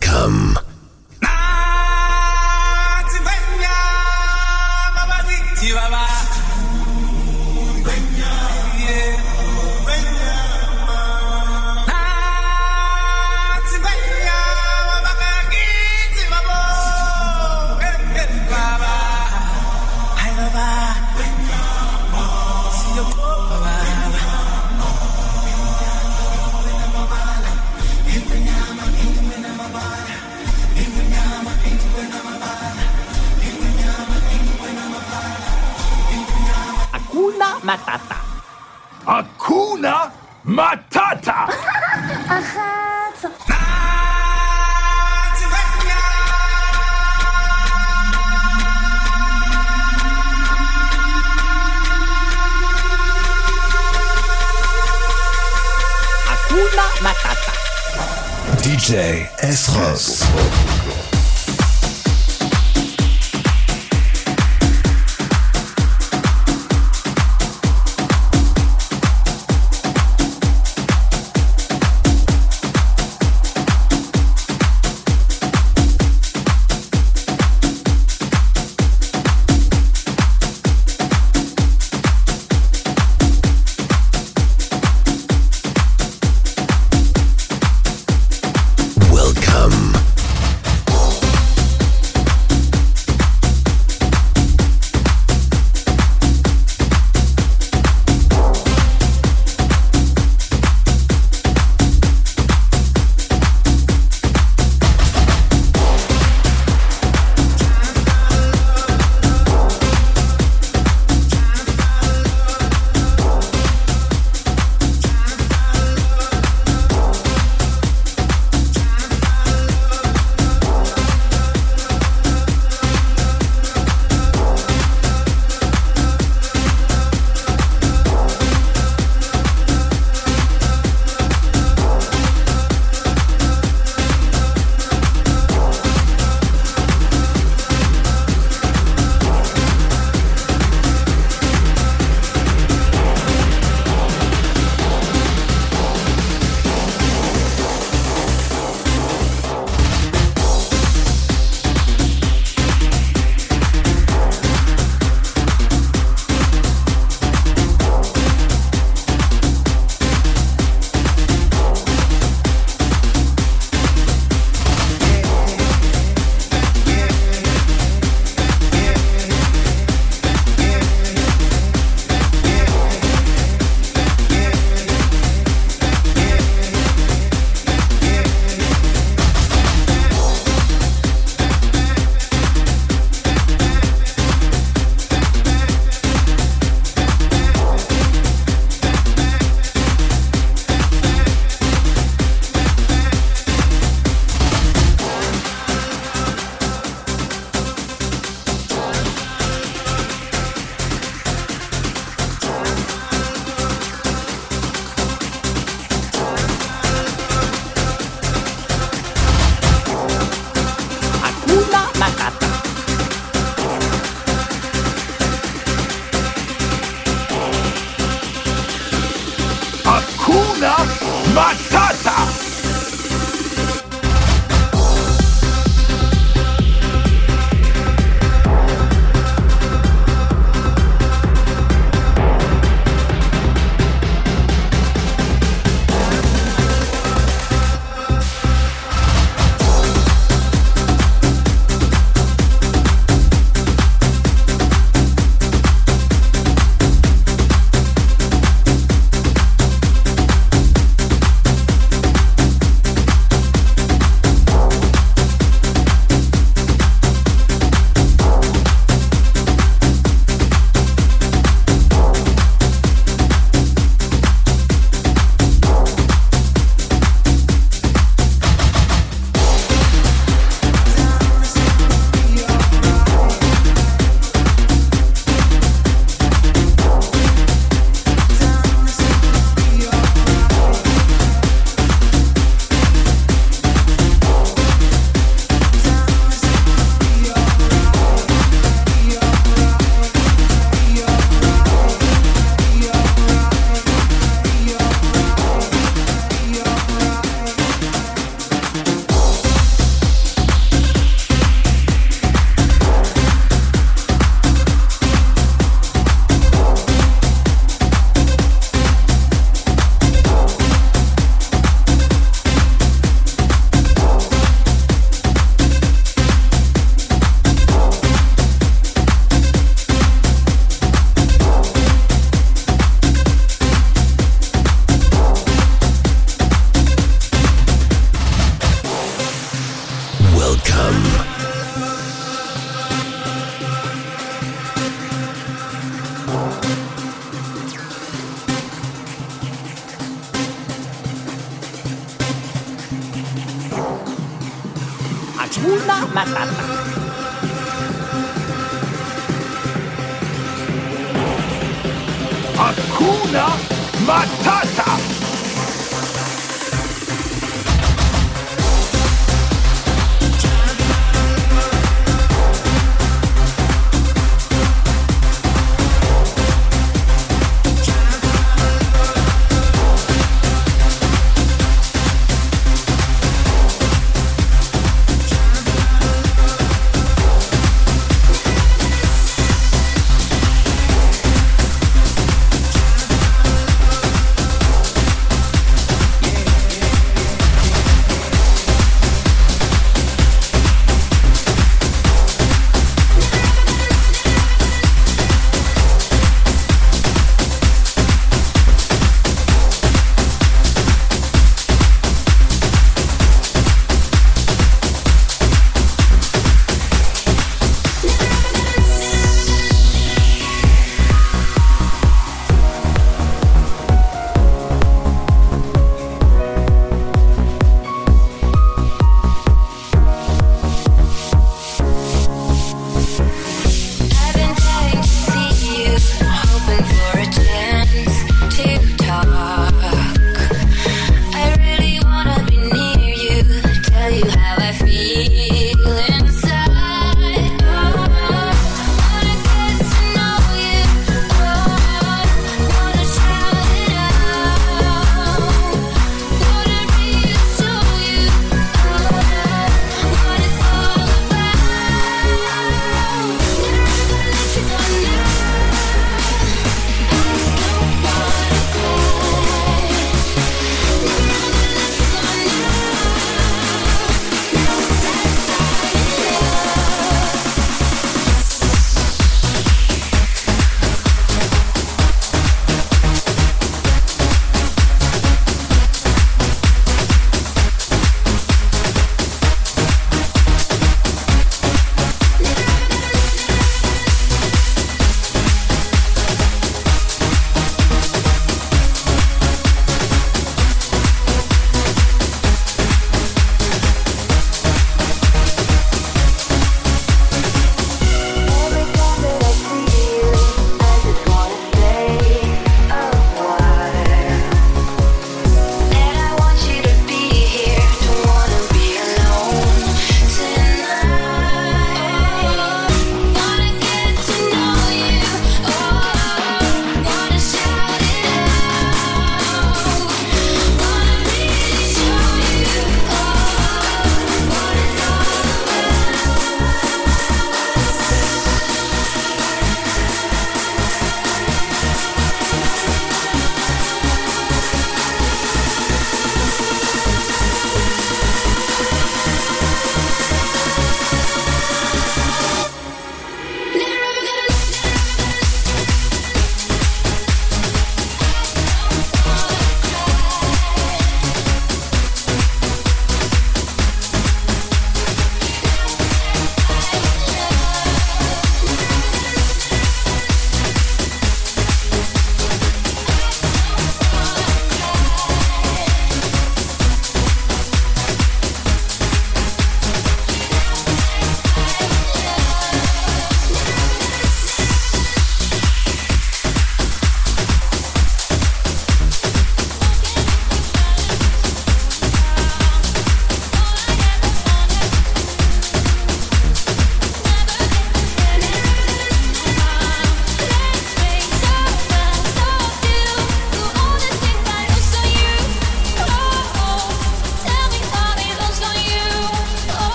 Welcome. Matata. Hakuna Matata. Hakuna Matata. DJ S-Ross. Welcome.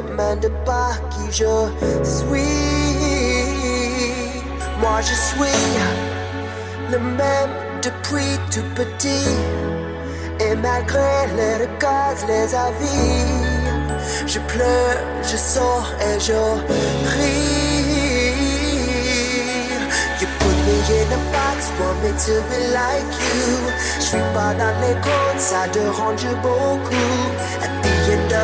Demande pas qui je suis. Moi je suis le même depuis tout petit. Et malgré les regards, les avis, je pleure, je sors et je ris. You put me in a box, want me to be like you. Je suis pas dans les codes, ça dérange beaucoup.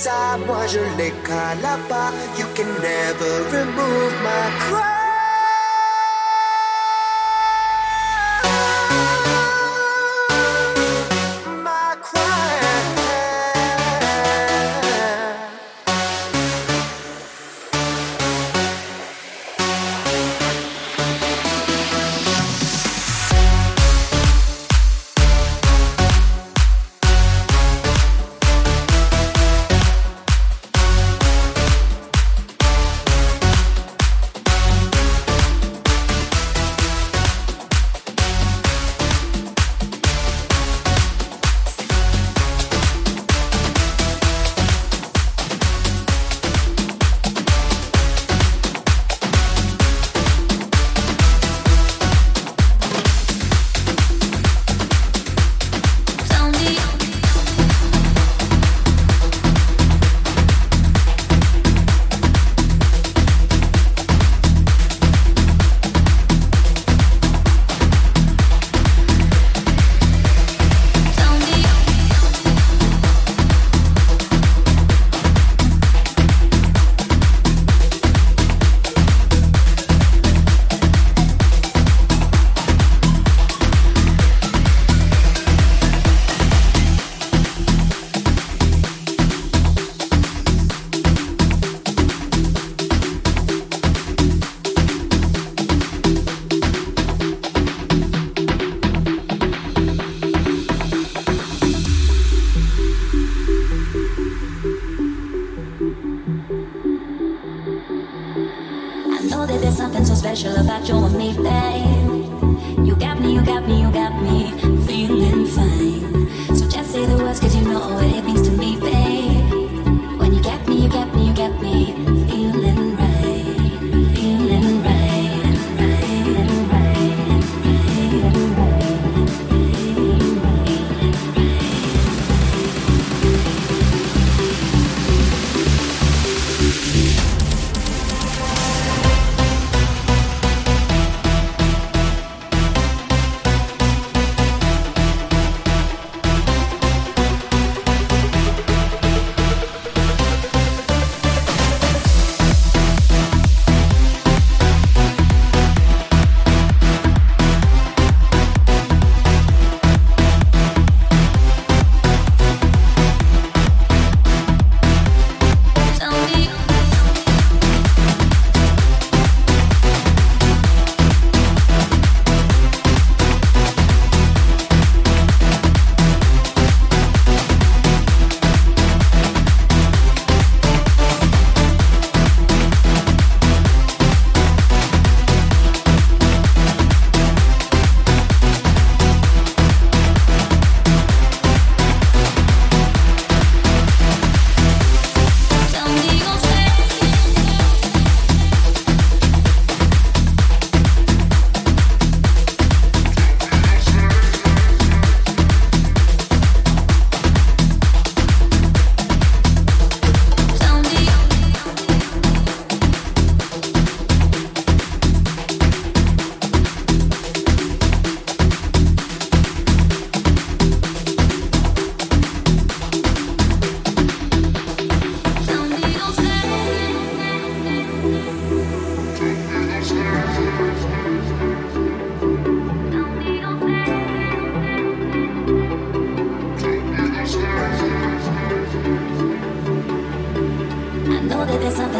inside, moi je les cala. You can never remove my crown. Alors, something so special about you and me, babe. You got me, you got me, you got me feeling fine. So just say the words,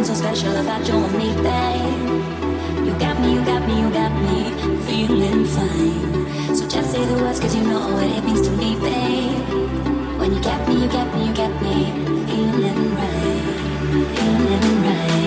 So special about you and me, babe. You got me, you got me, you got me feeling fine. So just say the words, cause you know what it means to me, babe. When you get me, you get me, you get me feeling right, feeling right.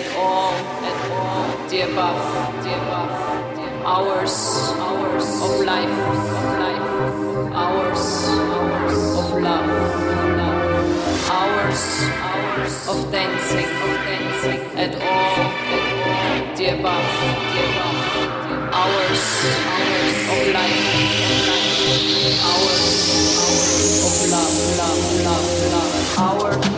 at all, at all, debuff, debuff, hours, hours of life, of life, hours, hours of love, of love, hours, hours of dancing, of dancing, at all, at all, debuff, debuff, hours, hours of life, of life, hours, hours of love, love, love, love, hours.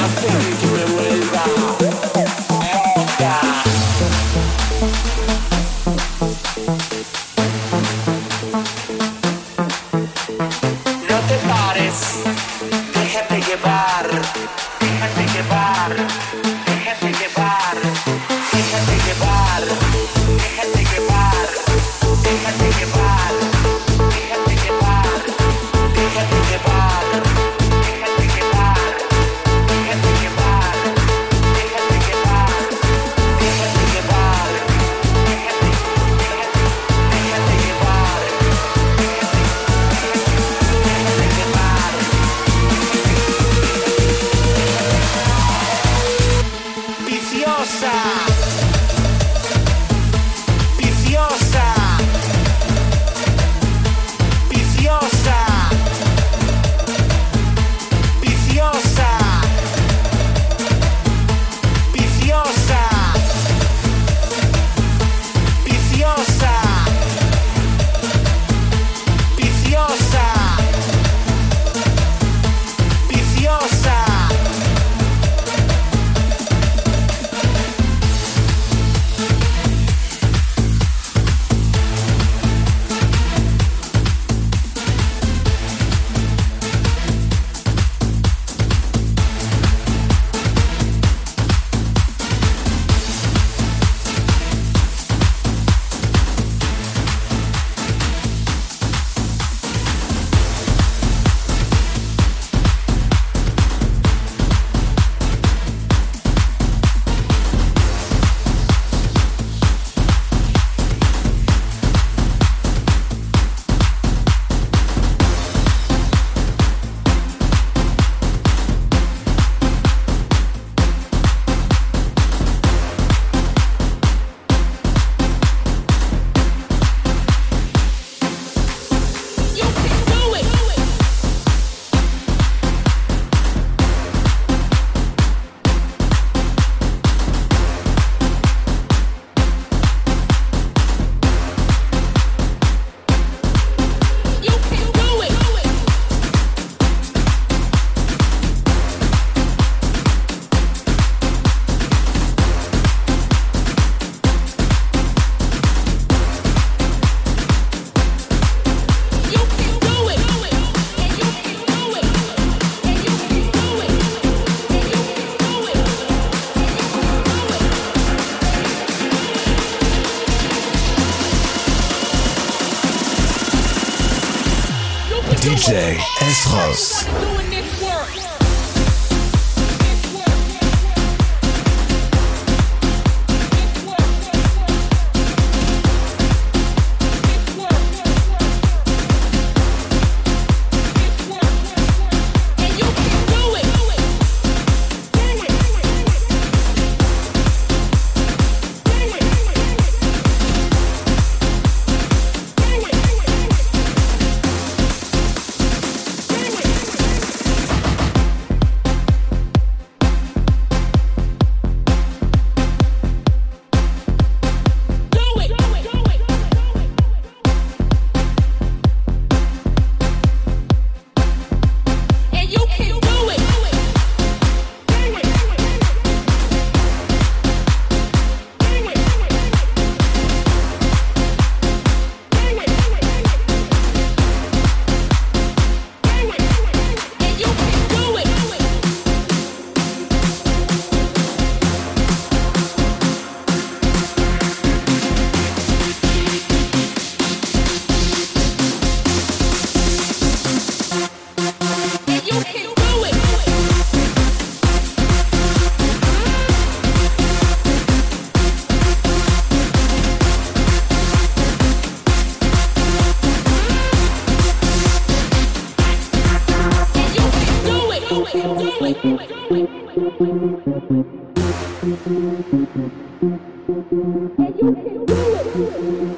I think you House. S. Ross. sun.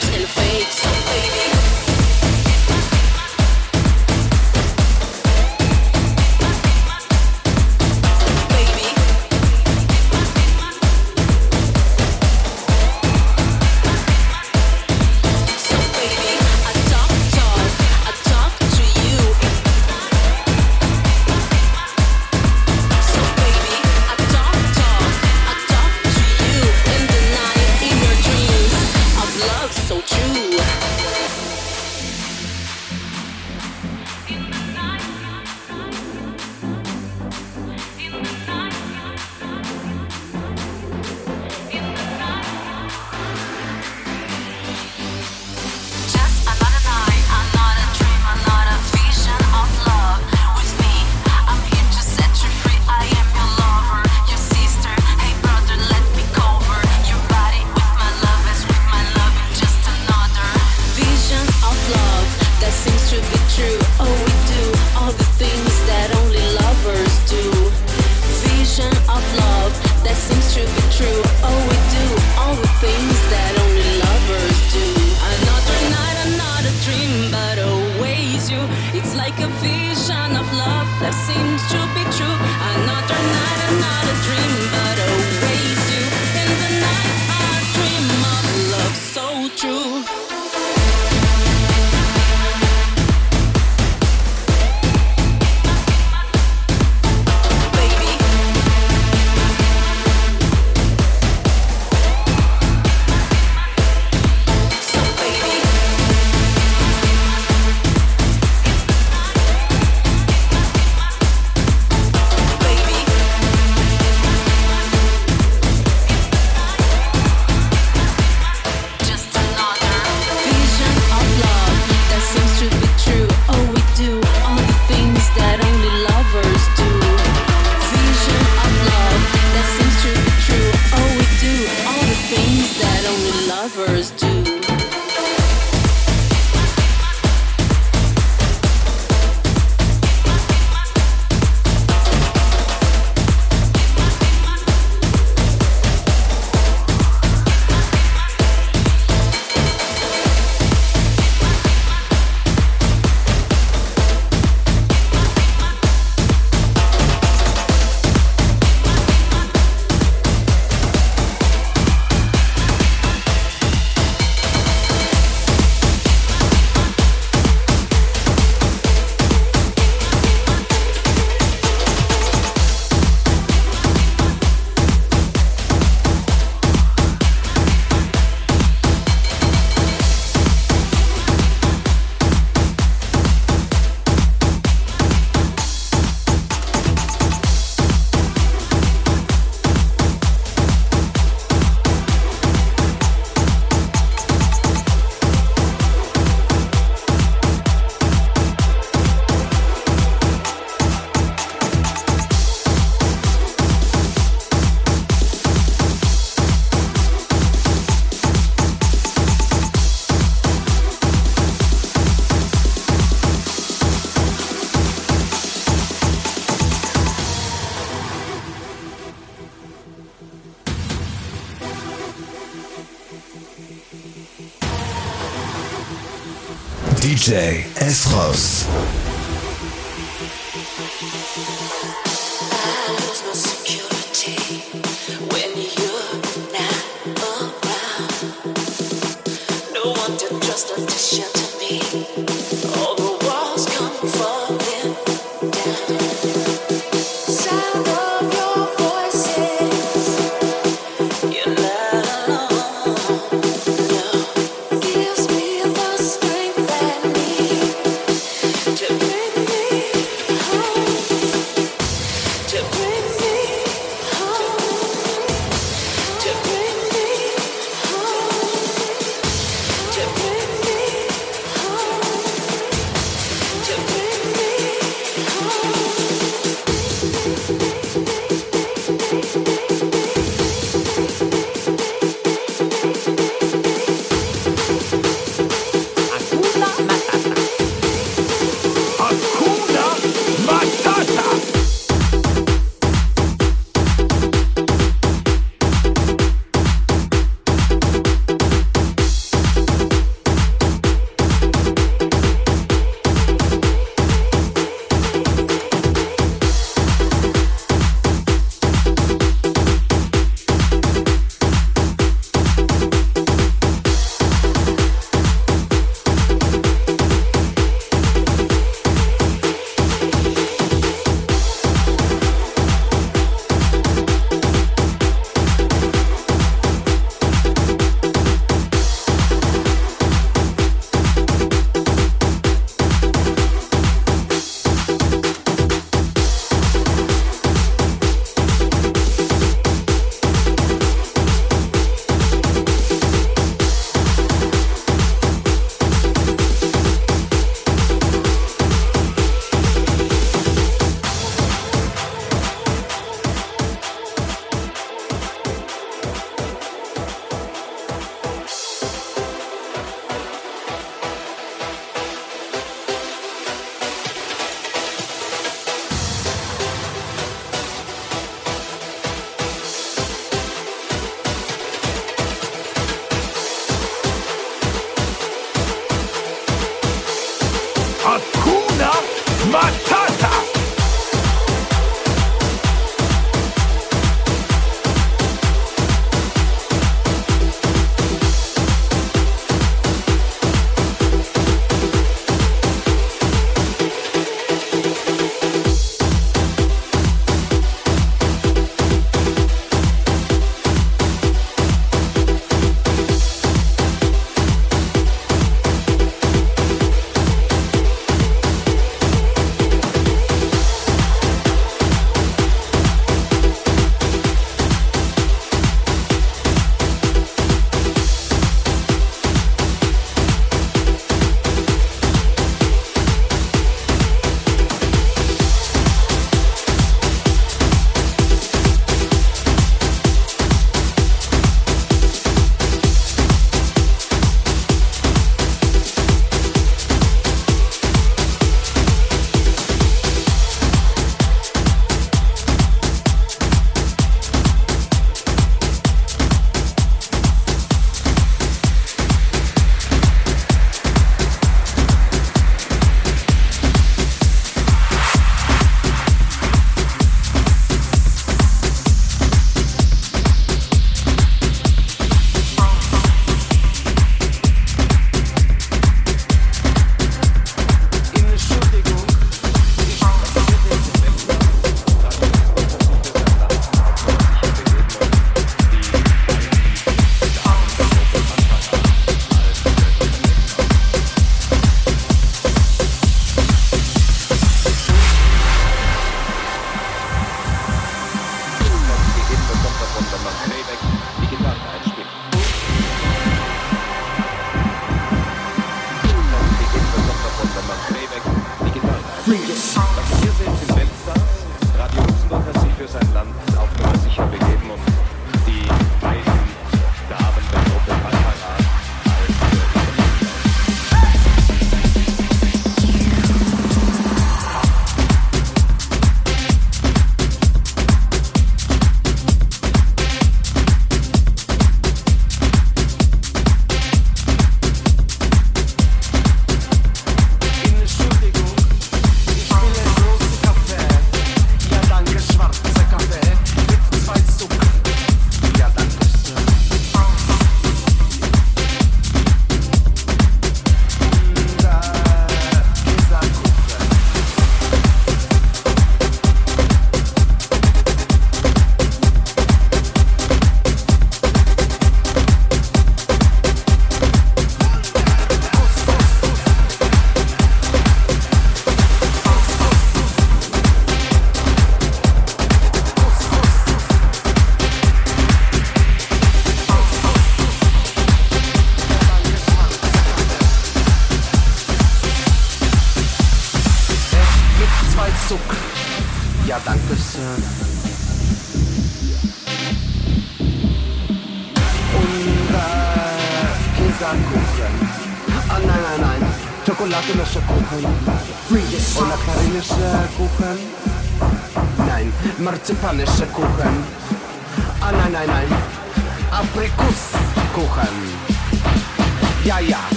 So lovers do.